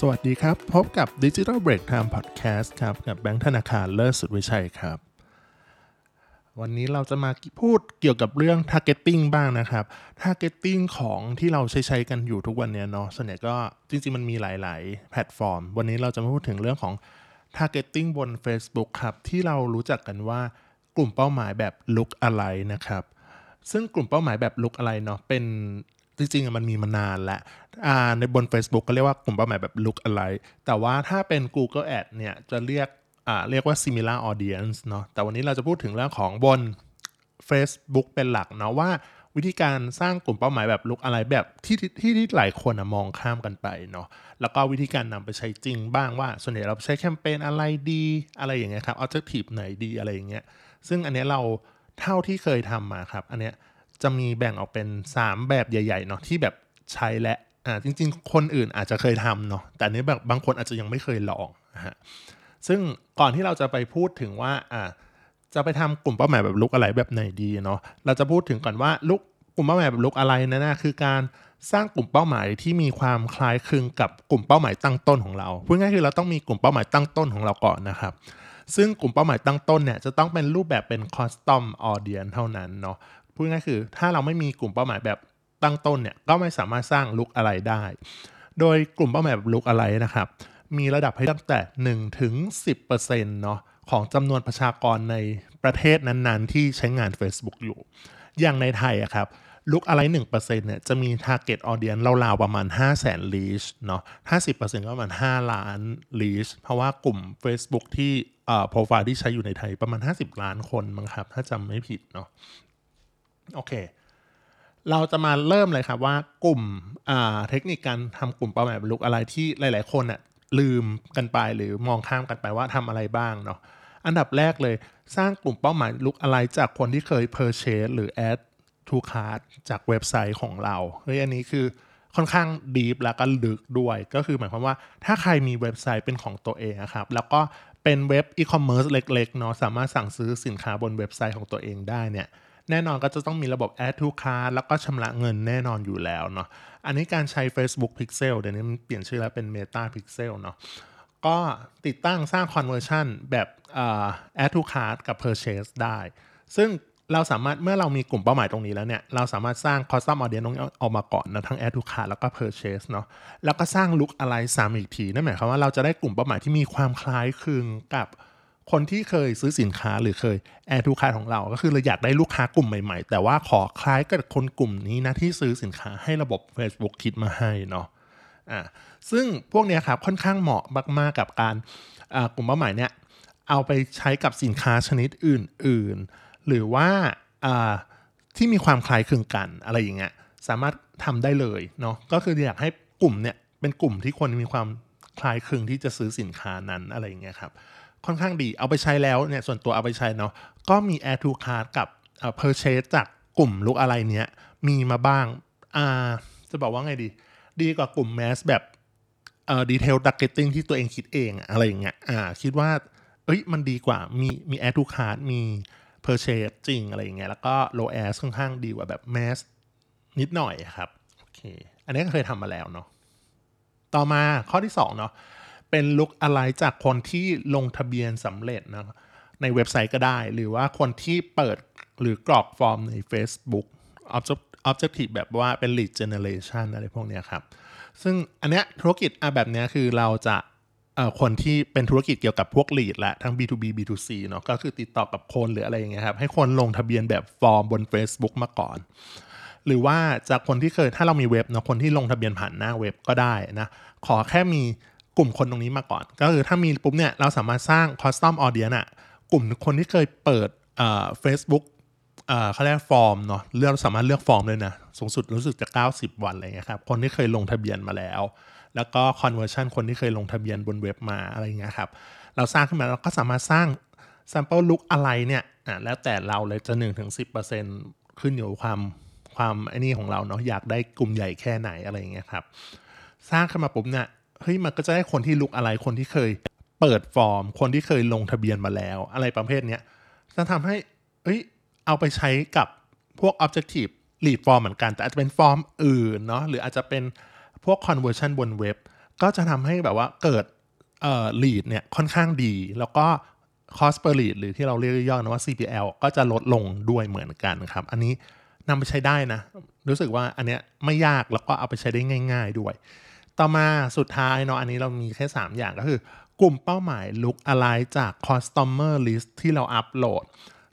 สวัสดีครับ พบกับ Digital Break Time Podcast ครับ กับแบงค์ธนาคารเลิศสุดวิชัยครับ วันนี้เราจะมาพูดเกี่ยวกับเรื่อง targeting บ้างนะครับ targeting ของที่เราใช้ใช้กันอยู่ทุกวันนี้เนาะส่วนใหญ่ก็จริงๆ มันมีหลาย ๆ แพลตฟอร์ม วันนี้เราจะมาพูดถึงเรื่องของ targeting บน Facebook ครับ ที่เรารู้จักกันว่ากลุ่มเป้าหมายแบบ look อะไรนะครับซึ่งกลุ่มเป้าหมายแบบ look อะไรเนาะเป็น จริงๆมันมีมานานแล้วในบน Facebook ก็เรียกว่ากลุ่มเป้าหมายแบบ look อะไรแต่ว่าถ้าเป็น Google Ad เนี่ยจะเรียกเรียกว่า similar audience เนาะแต่วันนี้เราจะพูดถึงเรื่องของบน Facebook เป็นหลักเนาะว่าวิธีการสร้างกลุ่มเป้าหมายแบบลุกอะไรแบบที่ที่ที่หลายคนมองข้ามกันไปเนาะแล้วก็วิธีการนำไปใช้จริงบ้างว่า ส่วนใหญ่เราใช้แคมเปญอะไรดีอะไรอย่างเงี้ยครับ objective ไหนดีอะไรอย่างเงี้ยซึ่งอันนี้เราเท่าที่เคยทำมาครับ อันเนี้ย จะมีแบ่งออกเป็น 3 แบบใหญ่ๆเนาะที่แบบใช้และอ่าจริง ๆ คนอื่นอาจจะเคยทำเนาะแต่นี้แบบบางคนอาจจะยังไม่เคยลองนะฮะซึ่งก่อนที่เราจะไปพูดถึงว่าอ่าจะไปทำกลุ่มเป้าหมายแบบลุกอะไรแบบไหนดีเนาะเราจะพูดถึงก่อนว่าลุกกลุ่มเป้าหมายแบบลุกอะไรนะนะคือการสร้างกลุ่มเป้าหมายที่มีความคล้ายคลึงกับกลุ่มเป้าหมายตั้งต้นของเราพูดง่ายคือเราต้องมีกลุ่มเป้าหมายตั้งต้นของเราก่อนนะครับซึ่งกลุ่มเป้าหมายตั้งต้นเนี่ยจะต้องเป็นรูปแบบเป็น custom audience เท่านั้นเนาะ พูดง่ายคือ ถ้าเราไม่มีกลุ่มเป้าหมายแบบตั้งต้นเนี่ยก็ไม่สามารถสร้างลุกอะไรได้ โดยกลุ่มเป้าหมายแบบลุกอะไรนะครับ มีระดับให้ตั้งแต่1ถึง10%เนาะของจำนวนประชากรในประเทศนั้นๆ ที่ใช้งาน Facebook อยู่ อย่างในไทยอะครับลุกอะไร1%เนี่ยจะมี target audience ราวๆประมาณ 5 0 0 0 0 0 reach เนาะ50%ก็ประมาณ 5 ล้าน reach เพราะว่ากลุ่ม Facebook ที่เอ่อโปรไฟล์ที่ใช้อยู่ในไทยประมาณ 50 ล้านคนมั้งครับ ถ้าจำไม่ผิดเนาะ โอเค เราจะมาเริ่มเลยครับว่ากลุ่มเทคนิคการทำกลุ่มเป้าหมายบรรลุอะไรที่หลาย ๆ คนอะลืมกันไปหรือมองข้ามกันไปว่าทำอะไรบ้างเนาะอันดับแรกเลยสร้างกลุ่มเป้าหมายลุกอะไรจากคนที่เคย purchase หรือ add to cart จากเว็บไซต์ของเราเฮ้ยอันนี้คือค่อนข้าง deep แล้วก็ลึกด้วย ก็คือหมายความว่าถ้าใครมีเว็บไซต์เป็นของตัวเองครับ แล้วก็เป็นเว็บอีคอมเมิร์ซเล็กๆเนาะสามารถสั่งซื้อสินค้าบนเว็บไซต์ของตัวเองได้เนี่ย แน่นอนก็จะต้องมีระบบ add to cart แล้วก็ชำระเงินแน่นอนอยู่แล้วเนาะอันนี้การใช้ Facebook Pixel เดี๋ยวนี้มันเปลี่ยนชื่อแล้วเป็น Meta Pixel เนาะก็ติดตั้งสร้าง conversion แบบ add to cart กับ purchase ได้ ซึ่งเราสามารถเมื่อเรามีกลุ่มเป้าหมายตรงนี้แล้วเนี่ย เราสามารถสร้าง custom audience ตรงนี้ออกมาก่อนนะทั้ง add to cart แล้วก็ purchase เนาะแล้วก็สร้าง look อะไรซ้ำอีกที นั่นหมายความว่าเราจะได้กลุ่มเป้าหมายที่มีความคล้ายคลึงกับ คนที่เคยซื้อสินค้าหรือเคยแอร์ทูคาของเรา ก็คือเราอยากได้ลูกค้ากลุ่มใหม่ๆ แต่ว่าขอคล้ายกับคนกลุ่มนี้นะที่ซื้อสินค้าให้ระบบ Facebook คิดมาให้เนาะอ่าซึ่งพวกนี้ครับค่อนข้างเหมาะมากๆกับการกลุ่มเป้าหมายเนี่ยเอาไปใช้กับสินค้าชนิดอื่นๆ หรือว่าที่มีความคล้ายคลึงกันอะไรอย่างเงี้ยสามารถทำได้เลยเนาะก็คืออยากให้กลุ่มเนี่ยเป็นกลุ่มที่คนมีความ คล้ายคลึงที่จะซื้อสินค้านั้นอะไรอย่างเงี้ยครับค่อนข้างดีเอาไปใช้แล้วเนี่ยส่วนตัวเอาไปใช้เนาะก็มี Air to Card กับเอ่อ Purchase จากกลุ่มลุกอะไรเนี้ยมีมาบ้างอ่าจะบอกว่าไงดี ดีกว่ากลุ่ม mass แบบเอ่อ detailed targeting ที่ตัวเองคิดเองอะไรอย่างเงี้ยอ่าคิดว่าเอ้ยมันดีกว่ามีมี Add to Cart มี Purchase จริงอะไรอย่างเงี้ยแล้วก็ Lookalike ค่อนข้างดีกว่าแบบ mass นิดหน่อยครับโอเคอันนี้ก็เคยทำมาแล้วเนาะ ต่อมาข้อที่2เนาะเป็น Lookalike จากคนที่ลงทะเบียนสำเร็จนะในเว็บไซต์ก็ได้ หรือว่าคนที่เปิดหรือกรอกฟอร์มใน Facebook Objective แบบว่าเป็น lead generation อะไรพวกนี้ครับ ซึ่งอันเนี้ยธุรกิจแบบเนี้ยคือเราจะคนที่เป็นธุรกิจเกี่ยวกับพวก lead และทั้ง B2B B2C เนาะก็คือติดต่อกับคนหรืออะไรอย่างเงี้ยครับ ให้คนลงทะเบียนแบบฟอร์มบน Facebook มาก่อน หรือว่าจากคนที่เคยถ้าเรามีเว็บเนาะคนที่ลงทะเบียนผ่านหน้าเว็บก็ได้นะขอแค่มีกลุ่มคนตรงนี้มาก่อน ก็คือถ้ามีปุ๊บเนี่ยเราสามารถสร้างคอสตอมออเดียนอะกลุ่มคนที่เคยเปิดเอ่อเฟซบุ๊กเอ่อเขาเรียกฟอร์มเนาะเลือกสามารถเลือกฟอร์มเลยนะสูงสุดรู้สึกจะ 90 วันอะไรเงี้ยครับคนที่เคยลงทะเบียนมาแล้ว แล้วก็ conversion คนที่เคยลงทะเบียนบนเว็บมาอะไรเงี้ยครับเราสร้างขึ้นมาเราก็สามารถสร้าง sample look อะไรเนี่ยอะแล้วแต่เราเลยจะ1-10%ขึ้นอยู่ความ ความไอ้นี่ของเราเนาะอยากได้กลุ่มใหญ่แค่ไหนอะไรอย่างเงี้ยครับสร้างขึ้นมาปุ๊บเนี่ยเฮ้ยมันก็จะได้คนที่ Lookalike คนที่เคยเปิดฟอร์ม คนที่เคยลงทะเบียนมาแล้ว อะไรประเภทเนี้ยจะทำให้เฮ้ยเอาไปใช้กับพวก objective lead form เหมือนกัน แต่อาจจะเป็นฟอร์มอื่นเนาะหรืออาจจะเป็นพวก conversion บนเว็บ ก็จะทำให้แบบว่าเกิดเอ่อ lead เนี่ยค่อนข้างดี แล้วก็ cost per lead หรือที่เราเรียกย่อๆนะว่า CPL ก็จะลดลงด้วยเหมือนกันครับ อันนี้ นำไปใช้ได้นะ รู้สึกว่าอันเนี้ยไม่ยากแล้วก็เอาไปใช้ได้ง่าย ๆด้วย ต่อมาสุดท้ายเนาะอันนี้เรามีแค่ 3 อย่างก็คือ กลุ่มเป้าหมาย look alike จาก customer list ที่เราอัปโหลด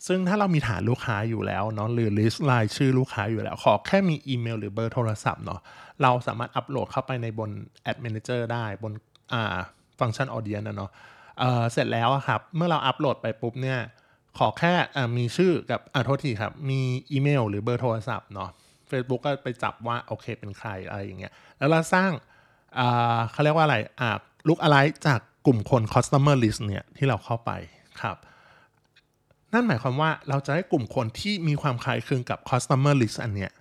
ซึ่งถ้าเรามีฐานลูกค้าอยู่แล้วเนาะหรือ list รายชื่อลูกค้าอยู่แล้ว ขอแค่มีอีเมลหรือเบอร์โทรศัพท์เนาะเราสามารถอัปโหลดเข้าไปในบน Ad Manager ได้บนอ่าฟังก์ชัน Audience นะเนาะเอ่อเสร็จแล้วอะครับ เมื่อเราอัปโหลดไปปุ๊บเนี่ย ขอแค่อ่ามีชื่อกับอ่าโทษทีครับ มีอีเมลหรือเบอร์โทรศัพท์เนาะ Facebook ก็ไปจับว่าโอเคเป็นใครอะไรอย่างเงี้ย แล้วเราสร้างอ่าเขาเรียกว่าอะไรอ่าลุกอะไรจากกลุ่มคน customer list เนี่ยที่เราเข้าไปครับ นั่นหมายความว่าเราจะได้กลุ่มคนที่มีความคล้ายคลึงกับ customer list อันเนี้ย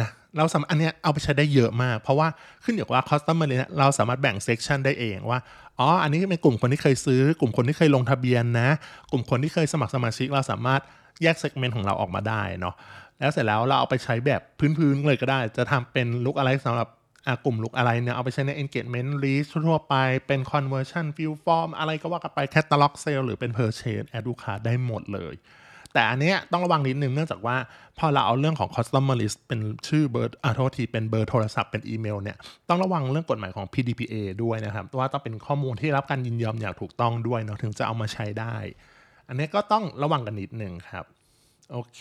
นะเราสามารถอันเนี้ยเอาไปใช้ได้เยอะมาก เพราะว่าขึ้นอยู่กับว่า customer list เนี่ยเราสามารถแบ่ง section ได้เองว่าอ๋ออันนี้เป็นกลุ่มคนที่เคยซื้อ กลุ่มคนที่เคยลงทะเบียนนะ กลุ่มคนที่เคยสมัครสมาชิกเราสามารถแยก segment ของเราออกมาได้เนาะแล้วเสร็จแล้วเราเอาไปใช้แบบพื้นๆเลยก็ได้ จะทำเป็นลุกอะไรสำหรับกลุ่มลุกอะไรเนี่ยเอาไปใช้ใน engagement list ทั่วไปเป็น conversion field form อะไรก็ว่ากันไป catalog sale หรือเป็น purchase add ลูกค้าได้หมดเลย แต่อันเนี้ยต้องระวังนิดนึงเนื่องจากว่า พอเราเอาเรื่องของ customer list เป็นชื่อเบอร์อ่าโทษทีเป็นเบอร์โทรศัพท์เป็นอีเมลเนี่ยต้องระวังเรื่องกฎหมายของ PDPA ด้วยนะครับว่าต้องเป็นข้อมูลที่รับการยินยอมอย่างถูกต้องด้วยเนาะถึงจะเอามาใช้ได้ อันนี้ก็ต้องระวังกันนิดนึงครับโอเค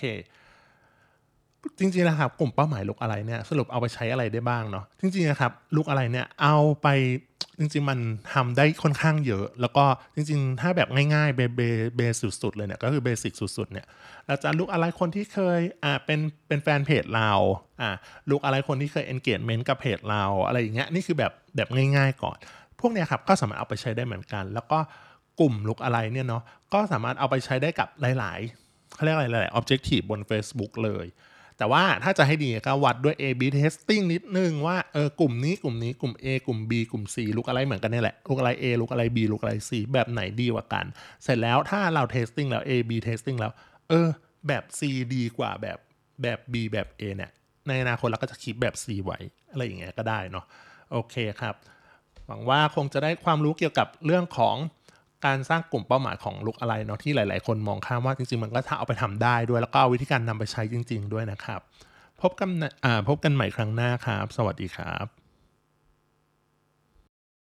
จริงๆนะครับกลุ่มเป้าหมายลุกอะไรเนี่ยสรุปเอาไปใช้อะไรได้บ้างเนาะจริงๆนะครับลุกอะไรเนี่ยเอาไปจริงๆมันทำได้ค่อนข้างเยอะ แล้วก็จริงๆ ถ้าแบบง่ายๆเบเบเบสุดๆเลยเนี่ยก็คือเบสิกสุดๆเนี่ยเราจะลุกอะไรคนที่เคยอ่าเป็นเป็นแฟนเพจเราอ่าลุกอะไรคนที่เคย engagement กับเพจเราอะไรอย่างเงี้ยนี่คือแบบแบบง่าย ๆ ก่อน พวกเนี้ยครับก็สามารถเอาไปใช้ได้เหมือนกัน แล้วก็กลุ่มลุกอะไรเนี่ยเนาะก็สามารถเอาไปใช้ได้กับหลายๆเขาเรียกอะไรหลายๆ objective บน Facebook เลย แต่ว่าถ้าจะให้ดีก็วัดด้วย A/B testing นิดนึงว่าเออกลุ่มนี้กลุ่มนี้กลุ่ม A กลุ่ม B กลุ่ม C ลุกอะไรเหมือนกันนี่แหละลุกอะไร A ลุกอะไร B ลุกอะไร C แบบไหนดีกว่ากัน เสร็จแล้วถ้าเรา testing แล้ว A/B testing แล้ว เออ แบบ C ดีกว่าแบบแบบ B แบบ A เนี่ยในอนาคตเราก็จะคิดแบบ C ไว้อะไรอย่างเงี้ยก็ได้เนาะโอเคครับ หวังว่าคงจะได้ความรู้เกี่ยวกับเรื่องของ การสร้างกลุ่มเป้าหมายของลุกอะไรเนาะที่หลาย ๆ คนมองข้ามว่าจริง ๆ มันก็ถ้าเอาไปทำได้ด้วย แล้วก็วิธีการนำไปใช้จริง ๆ ด้วยนะครับ พบกันอ่าพบกันใหม่ครั้งหน้าครับ สวัสดีครับ